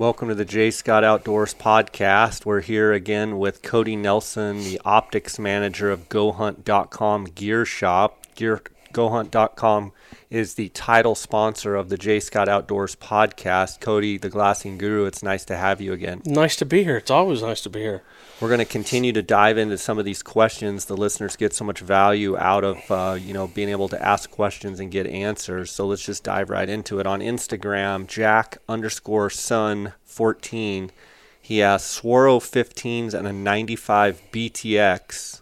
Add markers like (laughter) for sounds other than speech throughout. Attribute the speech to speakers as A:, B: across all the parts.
A: Welcome to the Jay Scott Outdoors podcast. We're here again with Cody Nelson, the optics manager of GoHunt.com Gear Shop. Gear, GoHunt.com is the title sponsor of the Jay Scott Outdoors podcast. Cody, the glassing guru, it's nice to have you again.
B: Nice to be here. It's always nice to be here.
A: We're going to continue to dive into some of these questions. The listeners get so much value out of uh, you know being able to ask questions and get answers. So let's just dive right into it. On Instagram, Jack underscore Sun fourteen, he asks Swaro 15s and a 95 BTX,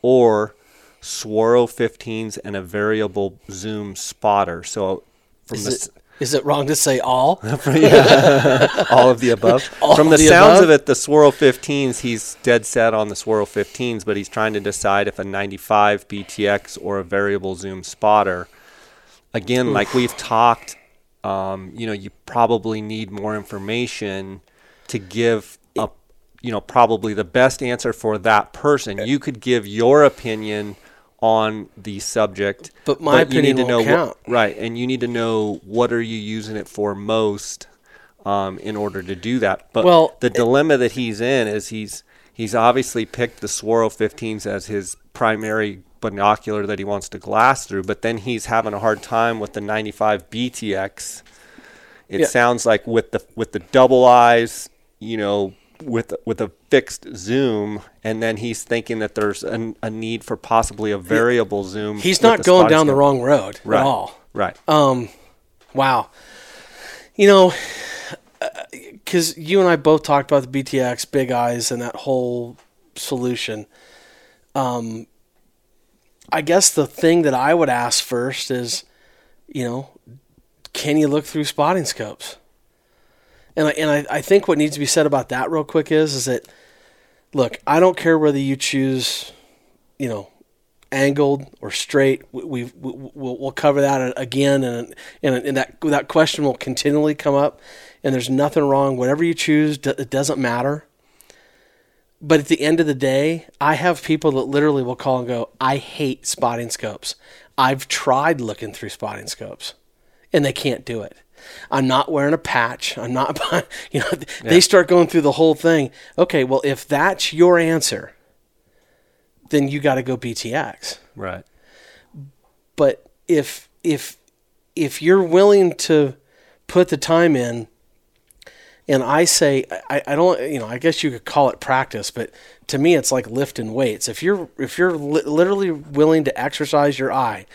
A: or Swaro 15s and a variable zoom spotter. So
B: from is the it, is it wrong to say all? (laughs)
A: all of the above. (laughs)
B: All
A: From the,
B: the
A: sounds
B: above?
A: of it, the Swaro 15s, he's dead set on the Swaro 15s, but he's trying to decide if a 95 BTX or a variable zoom spotter. Again, Oof. like we've talked, um, you know, you probably need more information to give a, you know, probably the best answer for that person. You could give your opinion on the subject.
B: But my but opinion
A: you need to know
B: count.
A: What, right, and you need to know what are you using it for most um, in order to do that. But
B: well,
A: the dilemma that he's in is he's he's obviously picked the Swaro 15s as his primary binocular that he wants to glass through, but then he's having a hard time with the 95 BTX. It yeah. sounds like with the with the double eyes, you know, with with a fixed zoom, and then he's thinking that there's an, a need for possibly a variable zoom.
B: He's not going down the wrong road
A: right.
B: at all.
A: Right.
B: Um, wow. You know, because you and I both talked about the BTX, Big Eyes, and that whole solution. Um, I guess the thing that I would ask first is, you know, can you look through spotting scopes? And I, and I, I think what needs to be said about that real quick is is that look, I don't care whether you choose, you know, angled or straight. We, we, we will we'll cover that again, and and, and that that question will continually come up. And there's nothing wrong. Whatever you choose, it doesn't matter. But at the end of the day, I have people that literally will call and go, "I hate spotting scopes. I've tried looking through spotting scopes, and they can't do it." I'm not wearing a patch. I'm not, (laughs) you know, yeah. they start going through the whole thing. Okay, well, if that's your answer, then you got to go BTX.
A: Right.
B: But if if if you're willing to put the time in, and I say I, I don't, you know, I guess you could call it practice, but to me, it's like lifting weights. If you're if you're li- literally willing to exercise your eye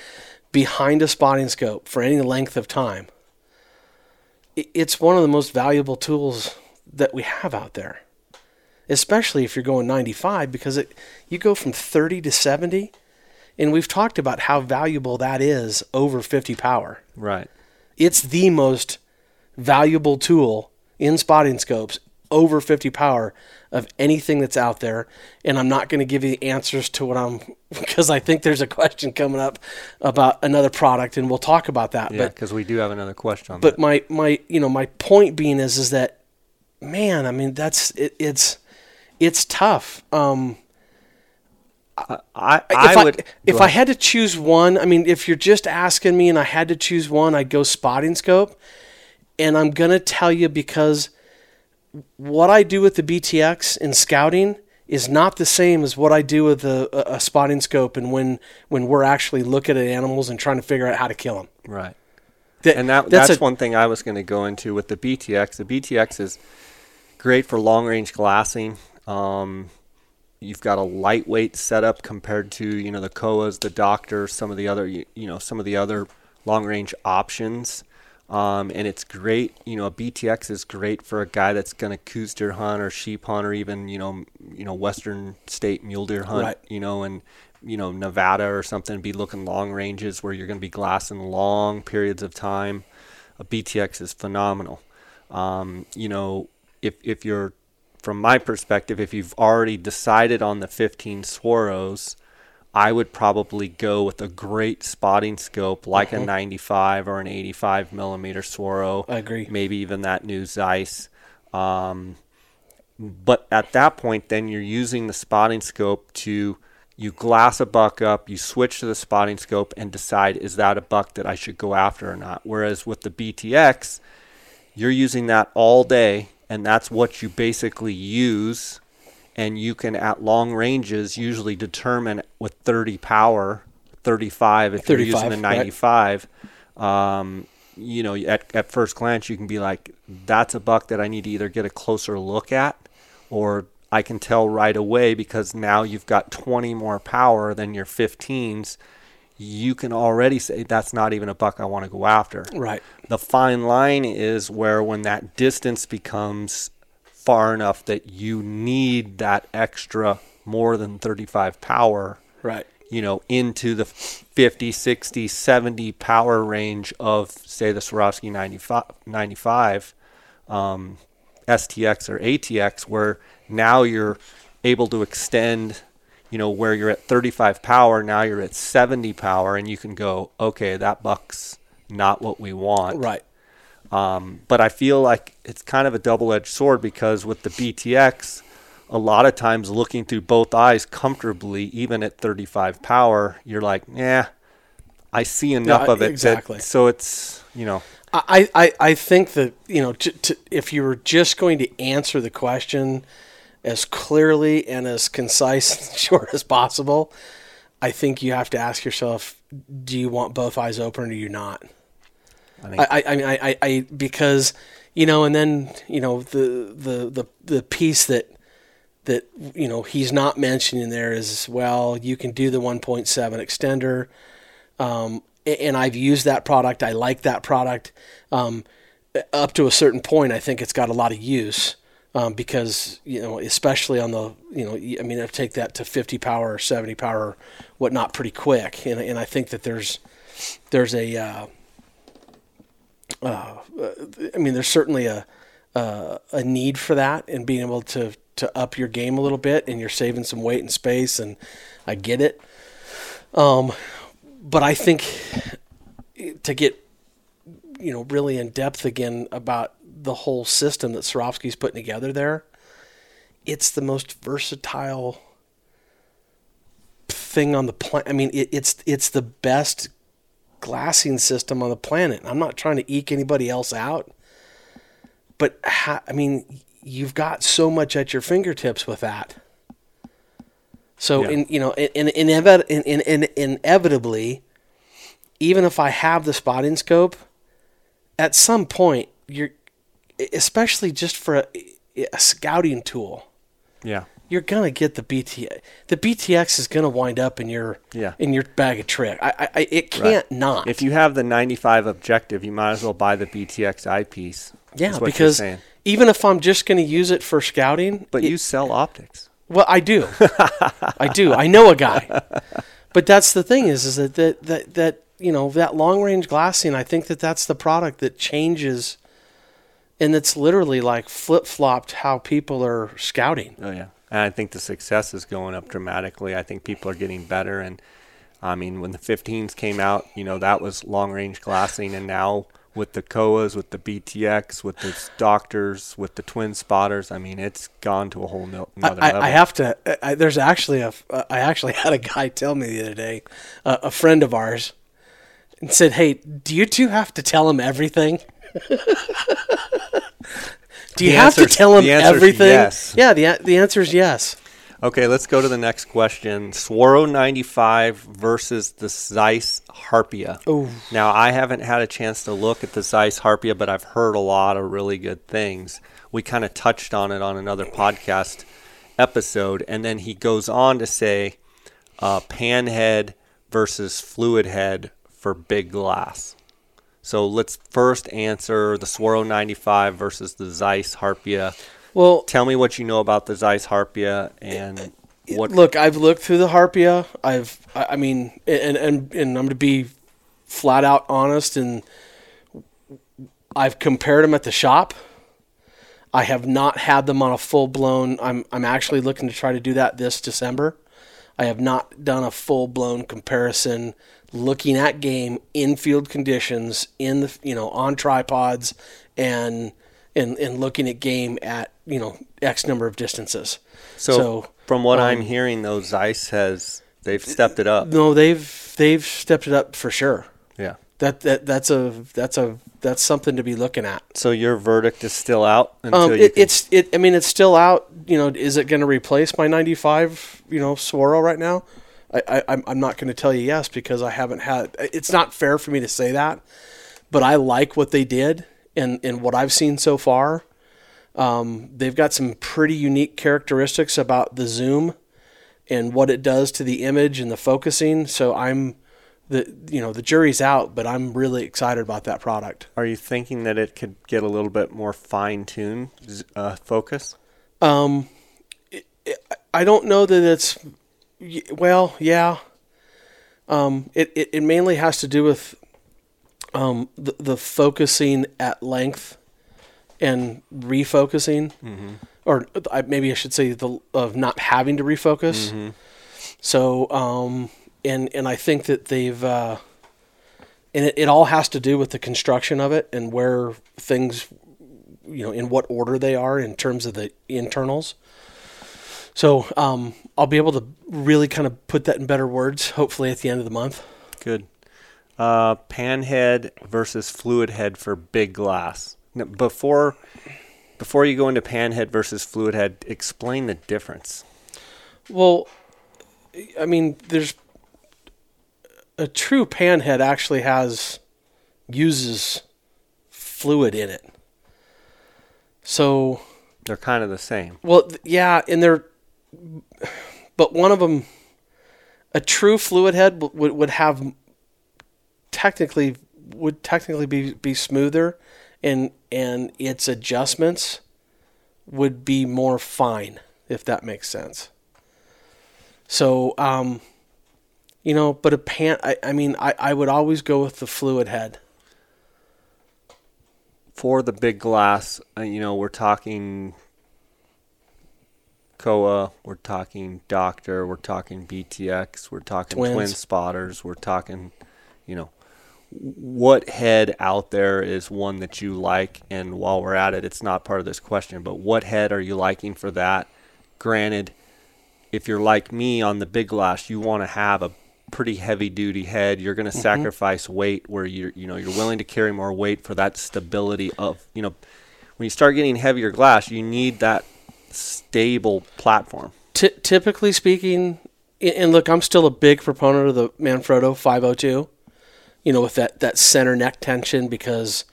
B: behind a spotting scope for any length of time it's one of the most valuable tools that we have out there, especially if you're going 95 because it you go from 30 to 70, and we've talked about how valuable that is over 50 power.
A: Right.
B: It's the most valuable tool in spotting scopes over 50 power of anything that's out there. And I'm not going to give you the answers to what I'm, (laughs) because I think there's a question coming up about another product, and we'll talk about that.
A: Yeah, because we do have another question on
B: but
A: that.
B: my, my, you know, my point being is, is that, man, I mean, that's, it, it's, it's tough. Um,
A: I, I, I would.
B: If I had to choose one, I mean, if you're just asking me and I had to choose one, I'd go spotting scope. And I'm going to tell you because what I do with the BTX in scouting is not the same as what I do with a, a, spotting scope and when when we're actually looking at animals and trying to figure out how to kill them.
A: Right. That, and that, that's, that's a, one thing I was going to go into with the BTX. The BTX is great for long range glassing. Um, you've got a lightweight setup compared to you know the Kowas, the Docter, some of the other you, you know some of the other long range options. Um, and it's great, you know, a BTX is great for a guy that's going to Coues deer hunt or sheep hunt or even, you know, you know, Western state mule deer hunt,
B: right.
A: you know, and, you know, Nevada or something, be looking long ranges where you're going to be glassing long periods of time. A BTX is phenomenal. Um, you know, if, if you're, from my perspective, if you've already decided on the 15 Swaros, I would probably go with a great spotting scope like a uh-huh. 95 or an 85 millimeter Swaro.
B: I agree.
A: Maybe even that new Zeiss. Um, but at that point, then you're using the spotting scope to you glass a buck up, you switch to the spotting scope, and decide is that a buck that I should go after or not. Whereas with the BTX, you're using that all day and that's what you basically use. And you can, at long ranges, usually determine with 30 power, 35 if 35, you're using a 95. Right. Um, you know, at, at first glance, you can be like, that's a buck that I need to either get a closer look at or I can tell right away because now you've got 20 more power than your 15s you can already say that's not even a buck I want to go after.
B: Right.
A: The fine line is where when that distance becomes far enough that you need that extra more than 35 power.
B: Right.
A: You know, into the 50, 60, 70 power range of, say, the Swarovski 95, 95 um, STX or ATX, where now you're able to extend you know, where you're at 35 power, now you're at 70 power, and you can go, okay, that buck's not what we want.
B: Right.
A: Um, but I feel like it's kind of a double edged sword because with the BTX, a lot of times looking through both eyes comfortably, even at 35 power, you're like, yeah, I see enough of it.
B: Exactly.
A: That, so it's, you know.
B: I, I, I think that, you know, to, to, if you were just going to answer the question, as clearly and as concise and (laughs) short as possible, I think you have to ask yourself: Do you want both eyes open, or do you not? I, I, I mean, I, I, I, because you know, and then you know the the the the piece that that you know he's not mentioning there is well, you can do the 1.7 extender, um, and I've used that product. I like that product. Um, up to a certain point, I think it's got a lot of use um, because you know, especially on the you know, I mean, I take that to 50 power or 70 power, whatnot, pretty quick, and and I think that there's there's a uh, uh, I mean, there's certainly a uh, a need for that and being able to to up your game a little bit, and you're saving some weight and space, and I get it. Um, but I think to get you know really in depth again about the whole system that Swarovski's putting together there, it's the most versatile thing on the planet. I mean, it, it's it's the best glassing system on the planet. I'm not trying to eke anybody else out, but ha- I mean, you've got so much at your fingertips with that. So, yeah. in, you know, in, in, in, in, inevitably, even if I have the spotting scope, at some point you're especially just for a, a scouting tool.
A: Yeah.
B: You're gonna get the BTX. The BTX is gonna wind up in your
A: yeah.
B: in your bag of trick. I, I it can't right. not.
A: If you have the 95 objective, you might as well buy the BTX eyepiece.
B: Yeah, because even if I'm just gonna use it for scouting,
A: but it, you sell optics.
B: Well, I do. (laughs) I do. I know a guy. But that's the thing is, is that that that, that you know that long range glassing. I think that that's the product that changes and it's literally like flip flopped how people are scouting.
A: Oh yeah, and I think the success is going up dramatically. I think people are getting better, and I mean when the 15s came out, you know that was long range glassing, and now with the Kowas, with the BTX, with the Docters, with the Twin Spotters, I mean it's gone to a whole no,
B: another I, level. I have to. I, there's actually a. I actually (laughs) had a guy tell me the other day, uh, a friend of ours, and said, "Hey, do you two have to tell him everything?" (laughs) Do you the have to tell him everything? Yes. Yeah, the the answer is yes.
A: Okay, let's go to the next question. Swaro 95 versus the Zeiss Harpia.
B: Ooh.
A: Now, I haven't had a chance to look at the Zeiss Harpia, but I've heard a lot of really good things. We kind of touched on it on another podcast episode, and then he goes on to say uh, pan head versus fluid head for big glass. So let's first answer the Swaro 95 versus the Zeiss Harpia.
B: Well,
A: tell me what you know about the Zeiss Harpia and what.
B: Look, I've looked through the Harpia. I've, I mean, and and and I'm going to be flat out honest, and I've compared them at the shop. I have not had them on a full blown. I'm I'm actually looking to try to do that this December. I have not done a full blown comparison looking at game in field conditions in the you know on tripods and and and looking at game at you know x number of distances.
A: So, so from what um, I'm hearing, though, Zeiss has they've stepped it up.
B: No, they've they've stepped it up for sure. That that that's a that's a that's something to be looking at.
A: So your verdict is still out
B: until um, it, can... it's it. I mean, it's still out. You know, is it going to replace my '95? You know, Swaro right now. I, I I'm not going to tell you yes because I haven't had. It's not fair for me to say that, but I like what they did and and what I've seen so far. Um, they've got some pretty unique characteristics about the zoom and what it does to the image and the focusing. So I'm the you know the jury's out, but I'm really excited about that product.
A: Are you thinking that it could get a little bit more fine tuned uh, focus?
B: Um, it, it, I don't know that it's well, yeah. Um, it, it, it mainly has to do with um, the, the focusing at length and refocusing, mm-hmm. or maybe I should say the of not having to refocus. Mm-hmm. So um, and and I think that they've uh, and it, it all has to do with the construction of it and where things you know in what order they are in terms of the internals. So um, I'll be able to really kind of put that in better words, hopefully at the end of the month.
A: Good. Uh, pan head versus fluid head for big glass. Now, before before you go into pan head versus fluid head, explain the difference.
B: Well, I mean, there's a true panhead actually has uses fluid in it. So
A: they're kind of the same.
B: Well, yeah, and they're but one of them a true fluid head would would have technically would technically be be smoother and and its adjustments would be more fine if that makes sense. So um you know, but a pant, I, I mean, I, I would always go with the fluid head.
A: For the big glass, uh, you know, we're talking Kowa, we're talking Docter, we're talking BTX, we're talking Twins. Twin Spotters, we're talking, you know, what head out there is one that you like? And while we're at it, it's not part of this question, but what head are you liking for that? Granted, if you're like me on the big glass, you want to have a pretty heavy duty head. You're going to mm-hmm. sacrifice weight where you're you know you're willing to carry more weight for that stability of you know when you start getting heavier glass, you need that stable platform.
B: T- typically speaking, and look, I'm still a big proponent of the Manfrotto 502. You know, with that that center neck tension because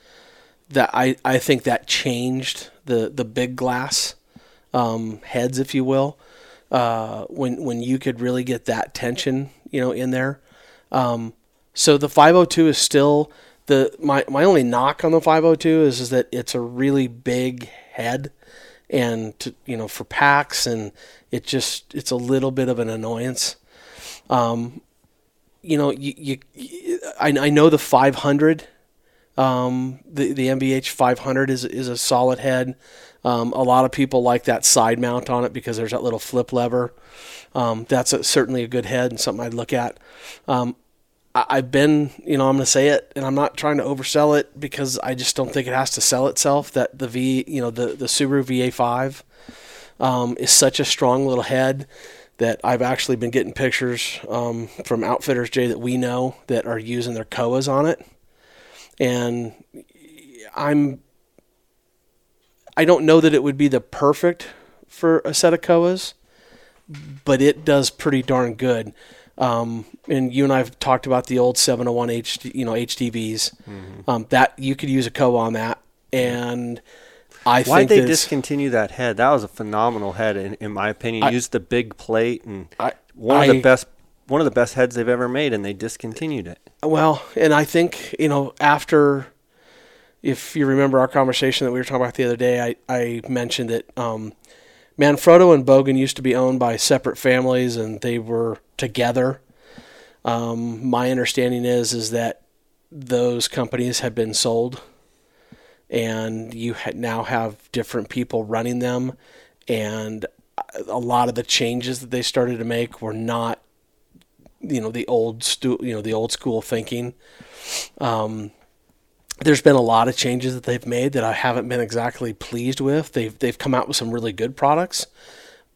B: that I I think that changed the the big glass um, heads, if you will. Uh, when when you could really get that tension you know, in there. Um, so the 502 is still the my my only knock on the 502 is is that it's a really big head, and to, you know for packs and it just it's a little bit of an annoyance. Um, you know, you, you I, I know the 500 um, the the MBH 500 is is a solid head. Um, a lot of people like that side mount on it because there's that little flip lever. Um, that's a, certainly a good head and something I'd look at. Um, I, have been, you know, I'm going to say it, and I'm not trying to oversell it because I just don't think it has to sell itself. That the V, you know, the the Sirui VA5 um, is such a strong little head that I've actually been getting pictures um, from outfitters, Jay, that we know that are using their Kowas on it, and I'm I don't know that it would be the perfect for a set of Kowas, but it does pretty darn good. Um, and you and I have talked about the old 701 H, you know, HDVs. Mm-hmm. Um, that you could use a Kowa on that, and I think
A: why they discontinue that head? That was a phenomenal head, in, in my opinion. I, Used the big plate and I, one of I, the best, one of the best heads they've ever made, and they discontinued it.
B: Well, and I think you know after if you remember our conversation that we were talking about the other day, I, I mentioned that um, Manfrotto and Bogen used to be owned by separate families and they were together. Um, my understanding is is that those companies have been sold, and you ha- now have different people running them, and a lot of the changes that they started to make were not, you know, the old stu- you know the old school thinking. Um, there's been a lot of changes that they've made that I haven't been exactly pleased with. They've they've come out with some really good products,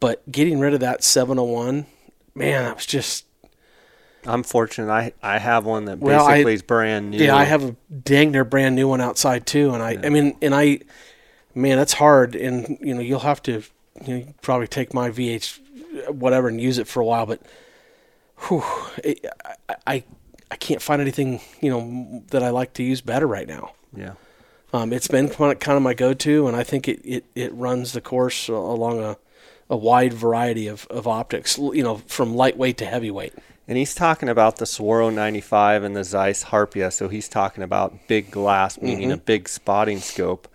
B: but getting rid of that 701, man, that was just
A: I'm fortunate. I I have one that well, basically I, is brand new.
B: Yeah, I have a dang near brand new one outside too, and I yeah. I mean, and I, man, that's hard, and you know, you'll have to you know, probably take my VH whatever and use it for a while, but whew, it, I, I I can't find anything you know that I like to use better right now.
A: Yeah.
B: Um, it's been kind of my go-to, and I think it, it, it runs the course along a, a wide variety of, of optics, you know, from lightweight to heavyweight.
A: And he's talking about the Swaro 95 and the Zeiss Harpia. So he's talking about big glass, meaning mm-hmm. a big spotting scope.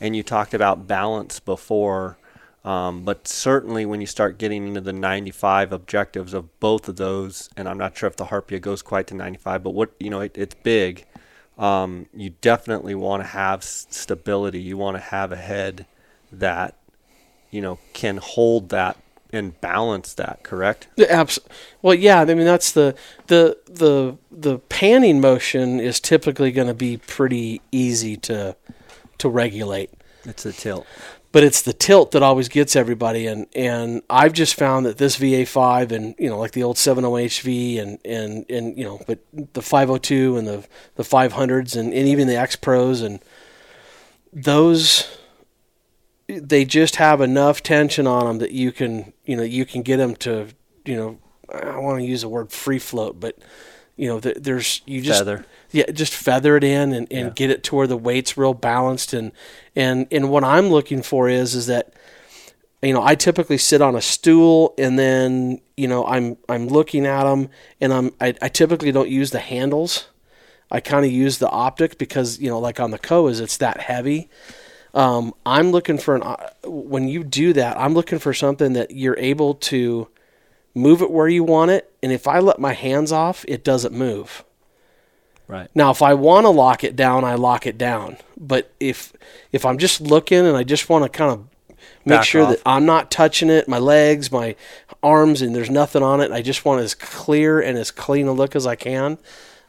A: And you talked about balance before. Um, but certainly when you start getting into the 95 objectives of both of those, and I'm not sure if the Harpia goes quite to 95, but what, you know, it, it's big um, you definitely want to have stability. You want to have a head that you know can hold that and balance that. Correct?
B: Abs- well, yeah. I mean, that's the the the the panning motion is typically going to be pretty easy to to regulate.
A: It's a tilt
B: but it's the tilt that always gets everybody. And and I've just found that this VA5 and you know like the old 70HV and and and you know but the 502 and the the 500s and, and even the X Pros and those they just have enough tension on them that you can you know you can get them to you know I want to use the word free float but you know there's you just
A: feather
B: yeah, just feather it in and, and yeah. get it to where the weight's real balanced and and and what I'm looking for is is that you know I typically sit on a stool and then you know I'm I'm looking at them and I'm I, I typically don't use the handles. I kind of use the optic because you know like on the Kowas it's that heavy. Um, I'm looking for an uh, when you do that I'm looking for something that you're able to move it where you want it and if I let my hands off it doesn't move.
A: Right.
B: Now, if I want to lock it down, I lock it down. But if if I'm just looking and I just want to kind of make Back sure off. that I'm not touching it, my legs, my arms, and there's nothing on it, I just want as clear and as clean a look as I can.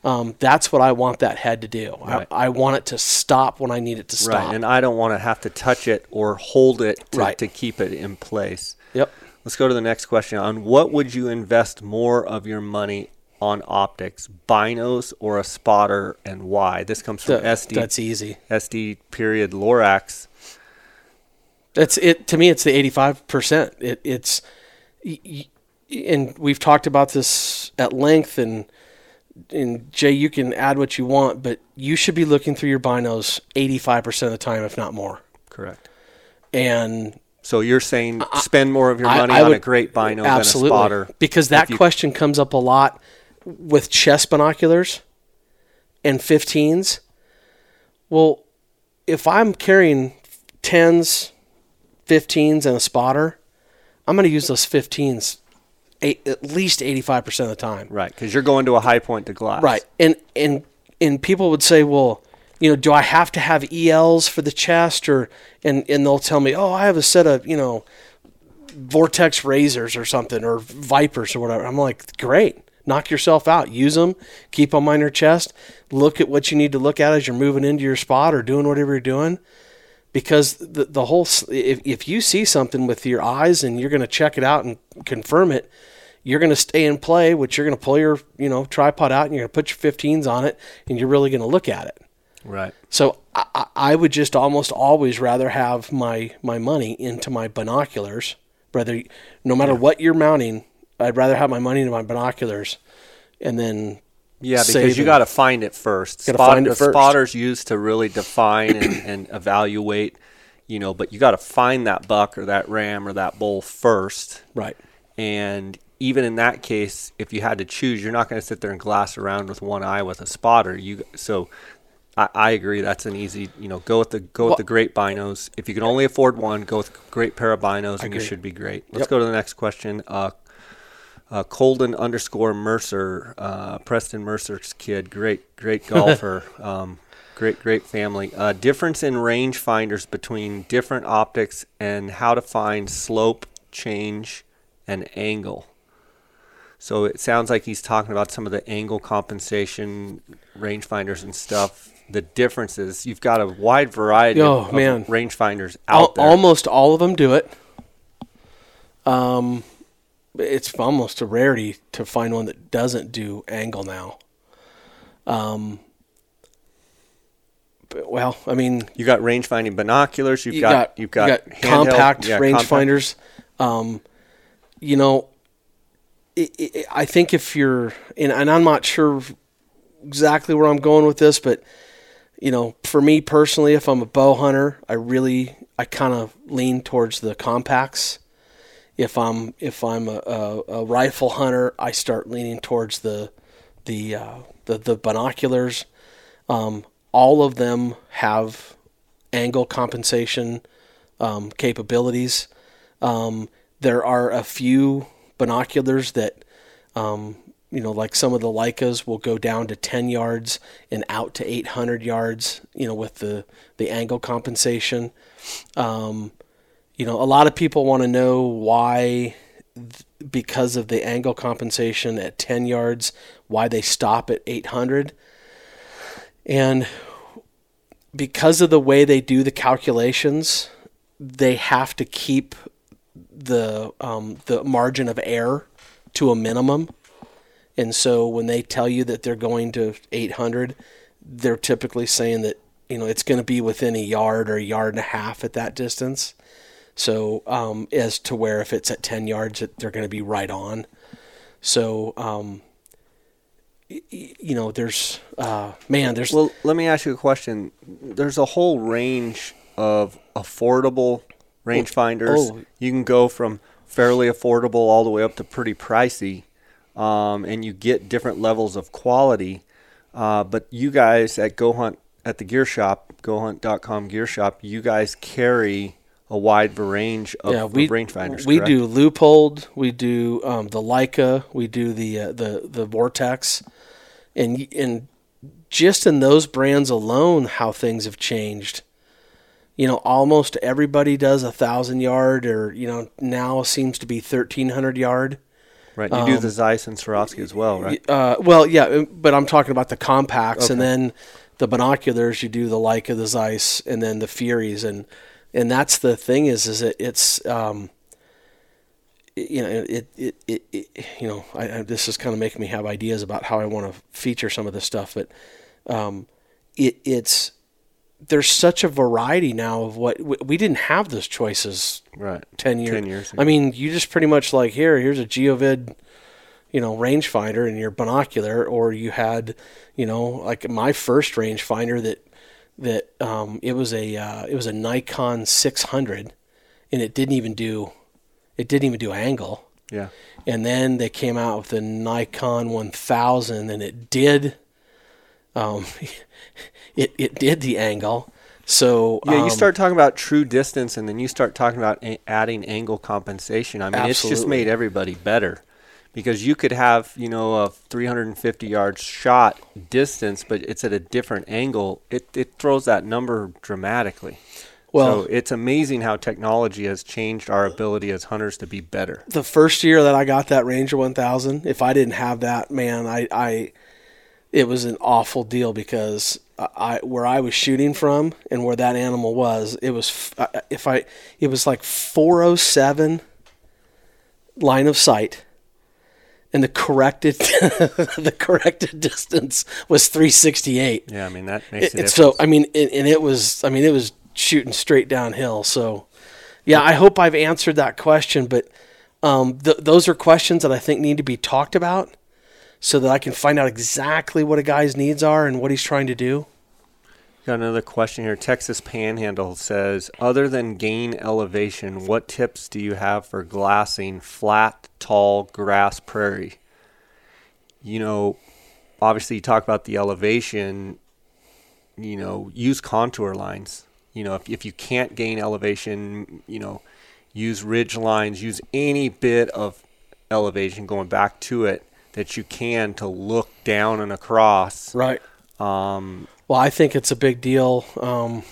B: Um, that's what I want that head to do. Right. I, I, want it to stop when I need it to stop.
A: Right, and I don't want to have to touch it or hold it to, right. to keep it in place.
B: Yep.
A: Let's go to the next question. On what would you invest more of your money on optics, binos or a spotter, and why? This comes from SD.
B: That's easy.
A: SD period Lorax.
B: That's it. To me, it's the eighty-five percent. It, it's, and we've talked about this at length. And and Jay, you can add what you want, but you should be looking through your binos eighty-five percent of the time, if not more.
A: Correct.
B: And
A: so you're saying spend more of your money I, I on would, a great bino absolutely, than a spotter
B: because that you, question comes up a lot with chest binoculars and 15s, well, if I'm carrying 10s, 15s, and a spotter, I'm going to use those 15s eight, at least 85% of the time.
A: Right, because you're going to a high point to glass.
B: Right, and and and people would say, well, you know, do I have to have ELs for the chest, or and and they'll tell me, oh, I have a set of you know, Vortex razors or something, or Vipers or whatever. I'm like, great knock yourself out. Use them. Keep them on your chest. Look at what you need to look at as you're moving into your spot or doing whatever you're doing. Because the the whole if if you see something with your eyes and you're going to check it out and confirm it, you're going to stay in play. Which you're going to pull your you know tripod out and you're going to put your 15s on it and you're really going to look at it.
A: Right.
B: So I, I would just almost always rather have my my money into my binoculars, whether no matter yeah. what you're mounting, I'd rather have my money in my binoculars and then
A: yeah, because you got to find it first. Got to find it first. Spotters used to really define and, (coughs) and evaluate, you know, but you got to find that buck or that ram or that bull first.
B: Right.
A: And even in that case, if you had to choose, you're not going to sit there and glass around with one eye with a spotter. You so I, I agree. That's an easy, you know, go with the go with well, the great binos. If you can only afford one, go with great pair of binos, and you should be great. Let's yep. go to the next question. Uh, uh, Colden underscore Mercer, uh, Preston Mercer's kid, great, great golfer, (laughs) um, great, great family. Uh, difference in rangefinders between different optics and how to find slope, change, and angle. So it sounds like he's talking about some of the angle compensation rangefinders and stuff. The differences you've got a wide variety oh, of, man. rangefinders out Al- there.
B: Almost all of them do it. Um, it's almost a rarity to find one that doesn't do angle now. Um, but, well, I mean,
A: you got range finding binoculars. You've you got, got, you've got,
B: you got compact yeah, range finders. Um, you know, it, it, I think if you're, and, and I'm not sure exactly where I'm going with this, but you know, for me personally, if I'm a bow hunter, I really, I kind of lean towards the compacts. If I'm if I'm a, a, a, rifle hunter, I start leaning towards the the uh, the, the binoculars. Um, all of them have angle compensation um, capabilities. Um, there are a few binoculars that, um, you know, like some of the Leicas will go down to 10 yards and out to 800 yards, you know, with the, the angle compensation. Um, you know, a lot of people want to know why, because of the angle compensation at 10 yards, why they stop at 800. And because of the way they do the calculations, they have to keep the um, the margin of error to a minimum. And so when they tell you that they're going to 800, they're typically saying that you know it's going to be within a yard or a yard and a half at that distance. So um, as to where if it's at 10 yards, they're going to be right on. So um, you know, there's uh, man, there's.
A: Well, let me ask you a question. There's a whole range of affordable rangefinders. Oh, oh. You can go from fairly affordable all the way up to pretty pricey, um, and you get different levels of quality. Uh, but you guys at Go Hunt at the gear shop, GoHunt.com gear shop, you guys carry a wide range of, yeah, we, rangefinders.
B: We correct? do Leupold, we do um, the Leica, we do the uh, the the Vortex and and just in those brands alone, how things have changed. You know, almost everybody does a thousand yard, or you know, now seems to be thirteen hundred yard.
A: Right. You um, do the Zeiss and Swarovski as well, right?
B: Uh, well, yeah, uh, but I'm talking about the compacts, okay. and then the binoculars. You do the Leica, the Zeiss, and then the Furies, and and that's the thing is, is it it's um, you know, it, it, it, it you know, I, I, this is kind of making me have ideas about how I want to feature some of this stuff, but um, it, it's there's such a variety now of what we didn't have those choices
A: right
B: 10 years 10 years ago. i mean you just pretty much like here here's a geovid you know rangefinder and your binocular or you had you know like my first rangefinder that that um, it was a uh, it was a nikon 600 and it didn't even do it didn't even do angle.
A: Yeah.
B: And then they came out with the Nikon 1000, and it did. Um, (laughs) it it did the angle. So
A: yeah, um, you start talking about true distance, and then you start talking about a- adding angle compensation. I mean, absolutely. it's just made everybody better because you could have you know a 350 yard shot distance, but it's at a different angle. It it throws that number dramatically. Well, so it's amazing how technology has changed our ability as hunters to be better.
B: The first year that I got that Ranger 1000, if I didn't have that, man, I, I it was an awful deal because I where I was shooting from and where that animal was, it was if I it was like 407 line of sight and the corrected (laughs) the corrected distance was 368.
A: Yeah, I mean that makes it,
B: it so I mean and, and it was I mean it was shooting straight downhill. So, yeah, I hope I've answered that question. But um, th- those are questions that I think need to be talked about so that I can find out exactly what a guy's needs are and what he's trying to do.
A: Got another question here. Texas Panhandle says, other than gain elevation, what tips do you have for glassing flat, tall grass prairie? You know, obviously you talk about the elevation. You know, use contour lines you know, if, if you can't gain elevation, you know, use ridge lines, use any bit of elevation going back to it that you can to look down and across.
B: Right.
A: Um,
B: well, I think it's a big deal. Um,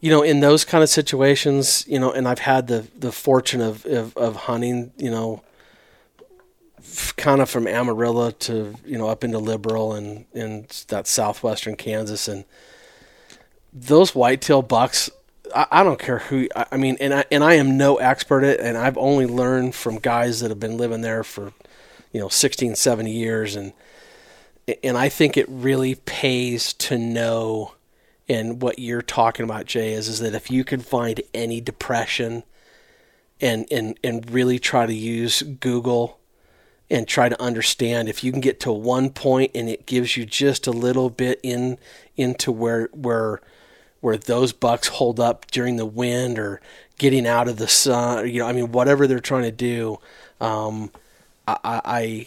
B: you know, in those kind of situations, you know, and I've had the the fortune of of, of hunting, you know, kind of from Amarillo to you know up into Liberal and in that southwestern Kansas, and those whitetail bucks I, I don't care who. I, I mean, and I and I am no expert at, and I've only learned from guys that have been living there for, you know, 16, 70 years, and and I think it really pays to know. And what you're talking about, Jay, is is that if you can find any depression, and and and really try to use Google and try to understand if you can get to one point and it gives you just a little bit in into where where where those bucks hold up during the wind or getting out of the sun you know i mean whatever they're trying to do um, I, I, I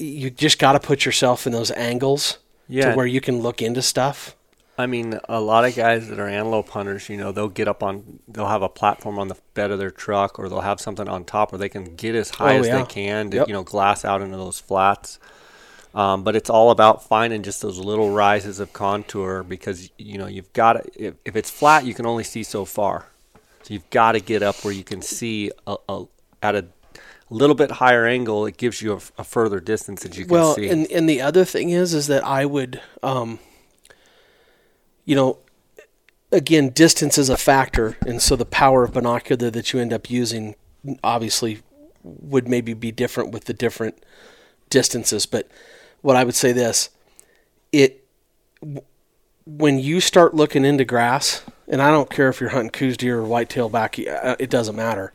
B: you just got to put yourself in those angles yeah. to where you can look into stuff
A: I mean, a lot of guys that are antelope hunters, you know, they'll get up on, they'll have a platform on the bed of their truck, or they'll have something on top where they can get as high oh, as yeah. they can to, yep. you know, glass out into those flats. Um, but it's all about finding just those little rises of contour because you know you've got to, if, if it's flat, you can only see so far. So you've got to get up where you can see a, a, at a little bit higher angle. It gives you a, a further distance that you can
B: well,
A: see.
B: Well, and and the other thing is, is that I would. Um, you know, again, distance is a factor, and so the power of binocular that you end up using obviously would maybe be different with the different distances. But what I would say this, it when you start looking into grass, and I don't care if you're hunting Coues deer or whitetail back, uh, it doesn't matter.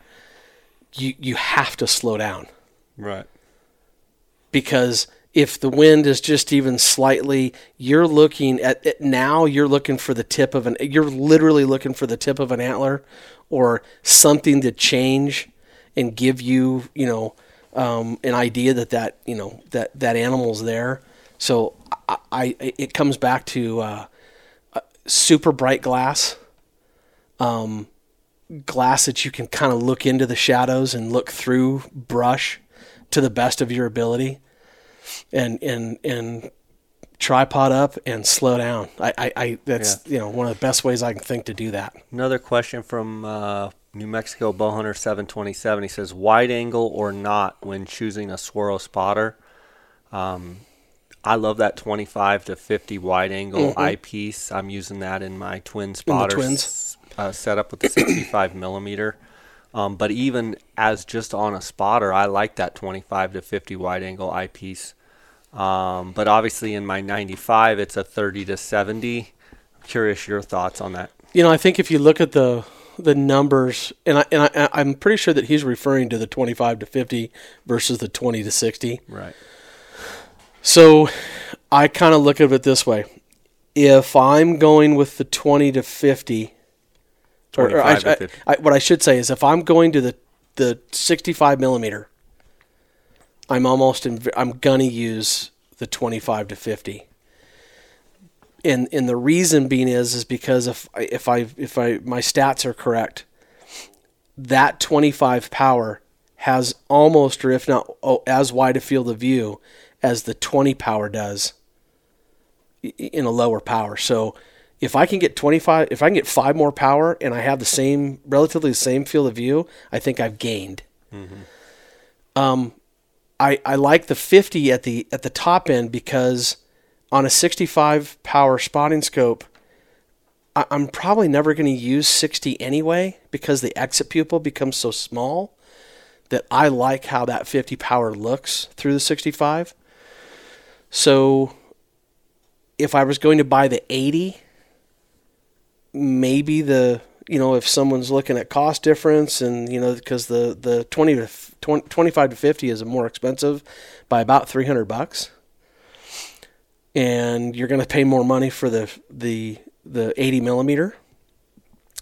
B: You you have to slow down,
A: right?
B: Because if the wind is just even slightly, you're looking at it now. You're looking for the tip of an. You're literally looking for the tip of an antler, or something to change and give you, you know, um, an idea that that you know that that animal's there. So I, I it comes back to uh, super bright glass, um, glass that you can kind of look into the shadows and look through brush to the best of your ability and and and tripod up and slow down. I, I, I that's yeah. you know one of the best ways I can think to do that.
A: Another question from uh, New Mexico Bowhunter seven twenty seven. He says wide angle or not when choosing a Swaro spotter. Um, I love that twenty five to fifty wide angle mm-hmm. eyepiece. I'm using that in my twin spotter
B: twins.
A: Uh, setup with the sixty five (coughs) millimeter. Um, but even as just on a spotter, I like that 25 to 50 wide angle eyepiece. Um, but obviously in my 95, it's a 30 to 70. I'm curious your thoughts on that.
B: You know, I think if you look at the the numbers, and I and I, I'm pretty sure that he's referring to the 25 to 50 versus the 20 to 60.
A: Right.
B: So, I kind of look at it this way: if I'm going with the 20 to 50, or, or I, I, what I should say is if I'm going to the the 65 millimeter, I'm almost in, I'm gonna use the 25 to 50. And and the reason being is is because if I, if I if I my stats are correct, that 25 power has almost or if not oh, as wide a field of view as the 20 power does in a lower power. So if I can get 25, if I can get five more power and I have the same, relatively the same field of view, I think I've gained. Mm-hmm. Um, I, I like the 50 at the at the top end because on a 65 power spotting scope, I, I'm probably never going to use 60 anyway because the exit pupil becomes so small that I like how that 50 power looks through the 65. So if I was going to buy the 80, maybe the you know if someone's looking at cost difference and you know because the the 20 to 20, 25 to 50 is more expensive by about 300 bucks. And you're going to pay more money for the the the 80 millimeter.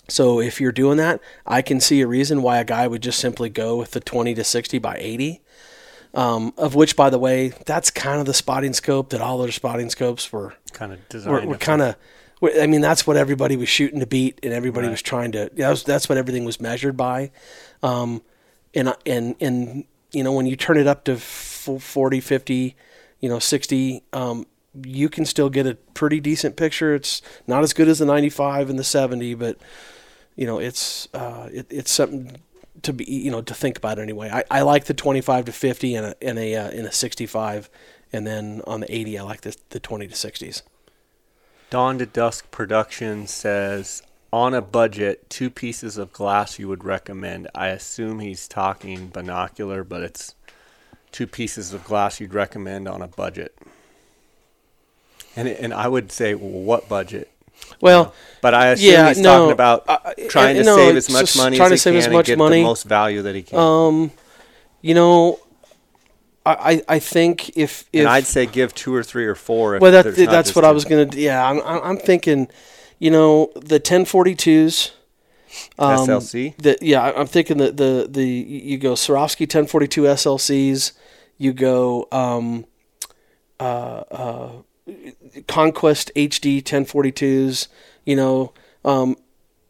B: So if you're doing that i can see a reason why a guy would just simply go with the 20 to 60 by 80 um, of which by the way that's kind of the spotting scope that all other spotting scopes were
A: kind of designed
B: were, were kind of I mean, that's what everybody was shooting to beat, and everybody right. was trying to. That was, that's what everything was measured by. Um, and and and you know, when you turn it up to 40, 50, you know, 60, um, you can still get a pretty decent picture. It's not as good as the 95 and the 70, but you know, it's uh, it, it's something to be you know to think about anyway. I, I like the 25 to 50 and a in a uh, in a 65, and then on the 80, I like the the 20 to 60s.
A: Dawn to Dusk Production says, on a budget, two pieces of glass you would recommend. I assume he's talking binocular, but it's two pieces of glass you'd recommend on a budget. And and I would say, well, what budget?
B: Well,
A: but I assume yeah, he's no, talking about uh, trying to no, save as much money
B: trying
A: as
B: to save
A: as
B: much money.
A: the most value that he can.
B: Um, you know, I I think if, if
A: and I'd say give two or three or four.
B: well, that, that's what I was gonna. Yeah, I'm I'm thinking, you know, the 1042s.
A: Um, SLC.
B: The, yeah, I'm thinking that the the you go Swarovski 1042 SLCs. You go um, uh, uh, Conquest HD 1042s. You know, um,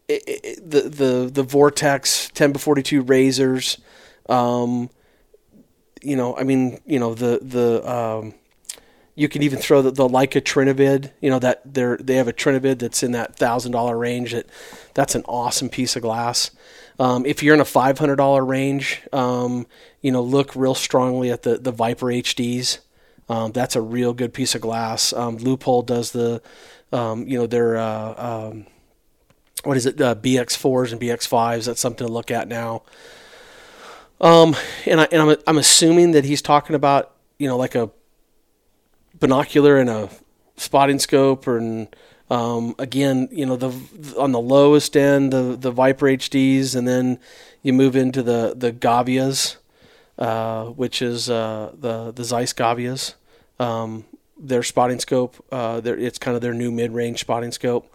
B: it, it, the the the Vortex 10 42 razors. Um, you know, I mean, you know, the the um, you can even throw the, the Leica Trinovid. You know that they they have a Trinovid that's in that thousand dollar range. That that's an awesome piece of glass. Um, if you're in a five hundred dollar range, um, you know, look real strongly at the the Viper HDs. Um, that's a real good piece of glass. Um, Leupold does the, um, you know, their uh, um, what is it, uh, BX4s and BX5s. That's something to look at now. Um, and I and I'm I'm assuming that he's talking about you know like a binocular and a spotting scope, and um, again you know the on the lowest end the the Viper HDs, and then you move into the the Gavias, uh, which is uh, the the Zeiss Gavias. Um, their spotting scope, uh, it's kind of their new mid range spotting scope.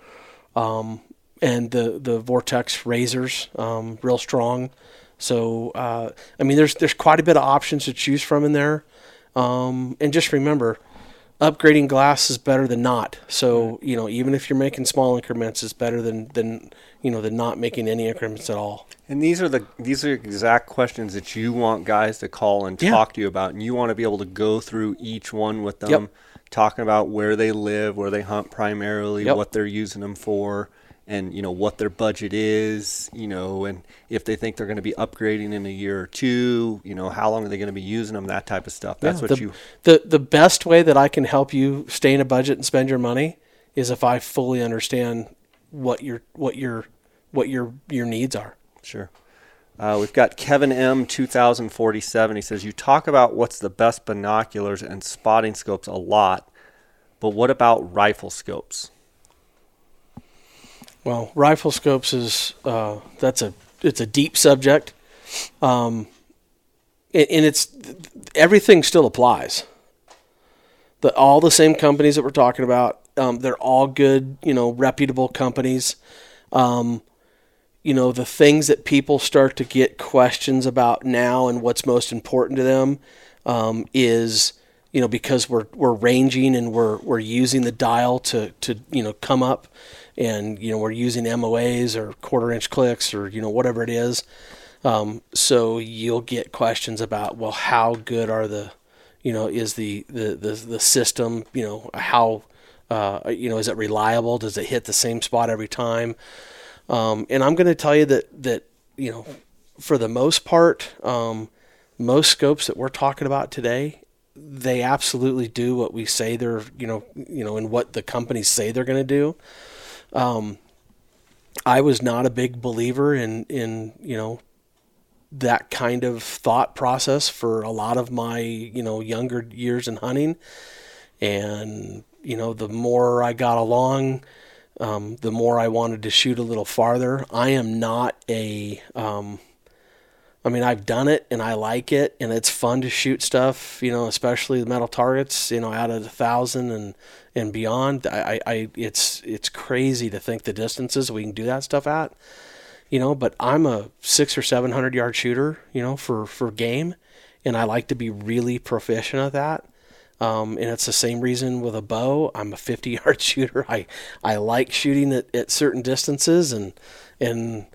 B: Um, and the the Vortex razors, um, real strong. So uh, I mean, there's there's quite a bit of options to choose from in there, um, and just remember, upgrading glass is better than not. So you know, even if you're making small increments, it's better than than you know than not making any increments at all.
A: And these are the these are exact questions that you want guys to call and yeah. talk to you about, and you want to be able to go through each one with them, yep. talking about where they live, where they hunt primarily, yep. what they're using them for and you know what their budget is, you know, and if they think they're going to be upgrading in a year or two, you know, how long are they going to be using them, that type of stuff. That's yeah, what
B: the,
A: you.
B: The the best way that I can help you stay in a budget and spend your money is if I fully understand what your what your what your your needs are.
A: Sure. Uh, we've got Kevin M. 2047. He says, You talk about what's the best binoculars and spotting scopes a lot, but what about rifle scopes?
B: Well, rifle scopes is uh, that's a it's a deep subject, um, and, it's everything still applies. The all the same companies that we're talking about, um, they're all good, you know, reputable companies. Um, you know, the things that people start to get questions about now and what's most important to them um, is you know because we're we're ranging and we're we're using the dial to to you know come up and you know we're using MOAs or quarter inch clicks or you know whatever it is. Um, so you'll get questions about well, how good are the, you know, is the the the, the system, you know, how, uh, you know, is it reliable? Does it hit the same spot every time? Um, and I'm going to tell you that that you know, for the most part, um, most scopes that we're talking about today, they absolutely do what we say they're, you know, you know, and what the companies say they're going to do. Um, I was not a big believer in in you know that kind of thought process for a lot of my you know younger years in hunting, and you know the more I got along, um, the more I wanted to shoot a little farther. I am not a um, I mean, I've done it and I like it, and it's fun to shoot stuff. You know, especially the metal targets. You know, out of a thousand and and beyond. I, I, it's it's crazy to think the distances we can do that stuff at. You know, but I'm a six or seven hundred yard shooter. You know, for for game, and I like to be really proficient at that. Um, and it's the same reason with a bow. I'm a 50 (laughs) yard shooter. I I like shooting at, at certain distances and and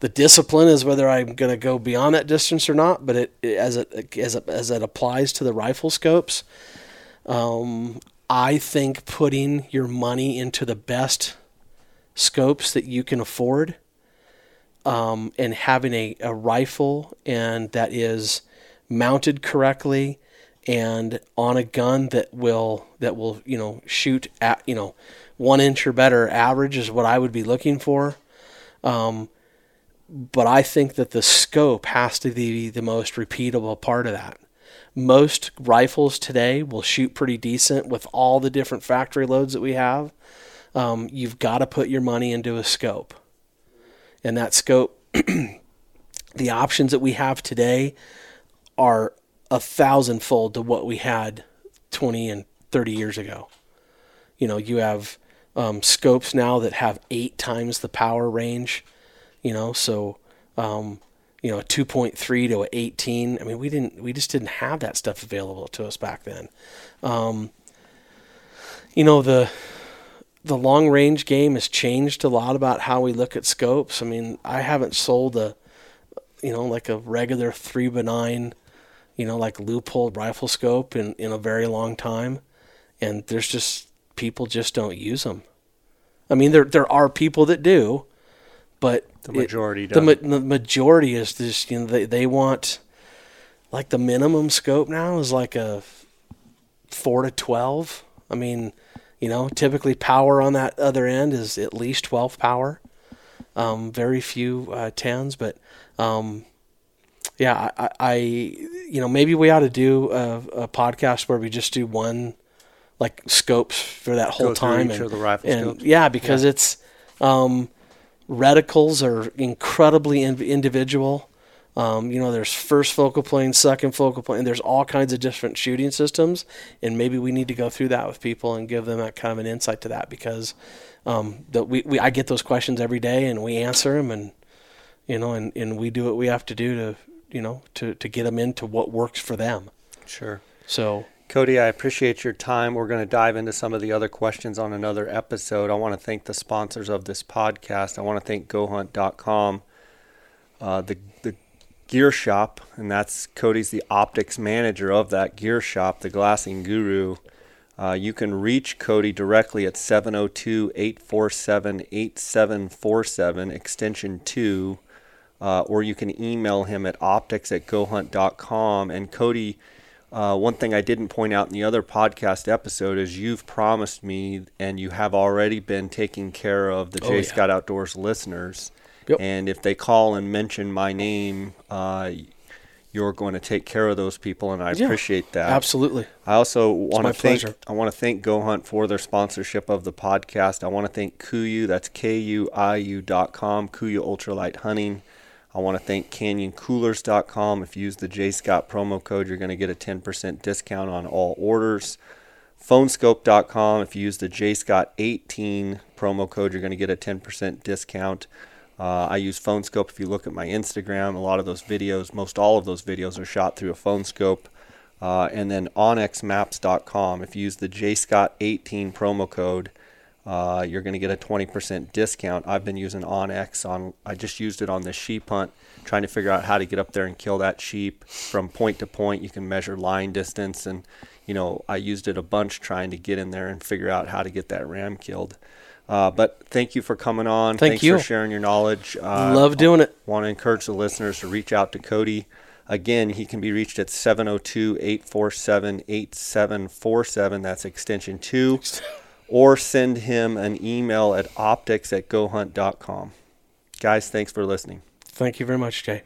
B: the discipline is whether I'm going to go beyond that distance or not. But it, as it as it, as it applies to the rifle scopes, um, I think putting your money into the best scopes that you can afford, um, and having a, a rifle and that is mounted correctly and on a gun that will that will you know shoot at you know one inch or better average is what I would be looking for Um, but I think that the scope has to be the most repeatable part of that. Most rifles today will shoot pretty decent with all the different factory loads that we have. Um, you've got to put your money into a scope. And that scope, (clears throat) the options that we have today are a thousandfold to what we had 20 and 30 years ago. You know, you have um, scopes now that have eight times the power range. You know, so um, you know, a 2.3 to a 18. I mean, we didn't, we just didn't have that stuff available to us back then. Um, you know, the the long range game has changed a lot about how we look at scopes. I mean, I haven't sold a, you know, like a regular three by nine, you know, like Leupold rifle scope in in a very long time, and there's just people just don't use them. I mean, there there are people that do, but
A: the majority
B: it, the, ma- the majority is just you know they they want like the minimum scope now is like a four to twelve. I mean, you know, typically power on that other end is at least twelve power. Um, very few uh, tens, but um, yeah, I, I, you know maybe we ought to do a, a podcast where we just do one like scopes for that whole time
A: and,
B: and yeah because yeah. it's um, reticles are incredibly in- individual. Um, you know there's first focal plane second focal plane there's all kinds of different shooting systems and maybe we need to go through that with people and give them that kind of an insight to that because um, that we, we I get those questions every day and we answer them and you know and, and we do what we have to do to you know to, to get them into what works for them.
A: Sure.
B: So
A: Cody, I appreciate your time. We're going to dive into some of the other questions on another episode. I want to thank the sponsors of this podcast. I want to thank GoHunt.com, uh, the the gear shop, and that's Cody's the optics manager of that gear shop, the Glassing Guru. Uh, you can reach Cody directly at 702 847 8747, extension 2, uh, or you can email him at optics at gohunt.com. And Cody, uh, one thing I didn't point out in the other podcast episode is you've promised me, and you have already been taking care of the oh, Jay yeah. Scott Outdoors listeners. Yep. And if they call and mention my name, uh, you're going to take care of those people, and I yeah, appreciate that.
B: Absolutely.
A: I also want to thank pleasure. I want to thank Go Hunt for their sponsorship of the podcast. I want to thank Kuiu. That's K U I U dot com. Kuiu Ultralight Hunting. I want to thank CanyonCoolers.com. If you use the Jay Scott promo code, you're going to get a 10% discount on all orders. Phoneskope.com. If you use the Jay Scott 18 promo code, you're going to get a 10% discount. Uh, I use Phoneskope. If you look at my Instagram, a lot of those videos, most all of those videos are shot through a Phoneskope. Uh, and then onxmaps.com. If you use the Jay Scott 18 promo code, uh, you're going to get a 20% discount. I've been using onX on. I just used it on the sheep hunt, trying to figure out how to get up there and kill that sheep from point to point. You can measure line distance, and you know I used it a bunch trying to get in there and figure out how to get that ram killed. Uh, but thank you for coming on.
B: Thank
A: Thanks
B: you.
A: for sharing your knowledge. Uh,
B: Love doing it.
A: Want to encourage the listeners to reach out to Cody. Again, he can be reached at 702 847 8747. That's extension 2. (laughs) or send him an email at optics at gohunt.com. Guys, thanks for listening.
B: Thank you very much, Jay.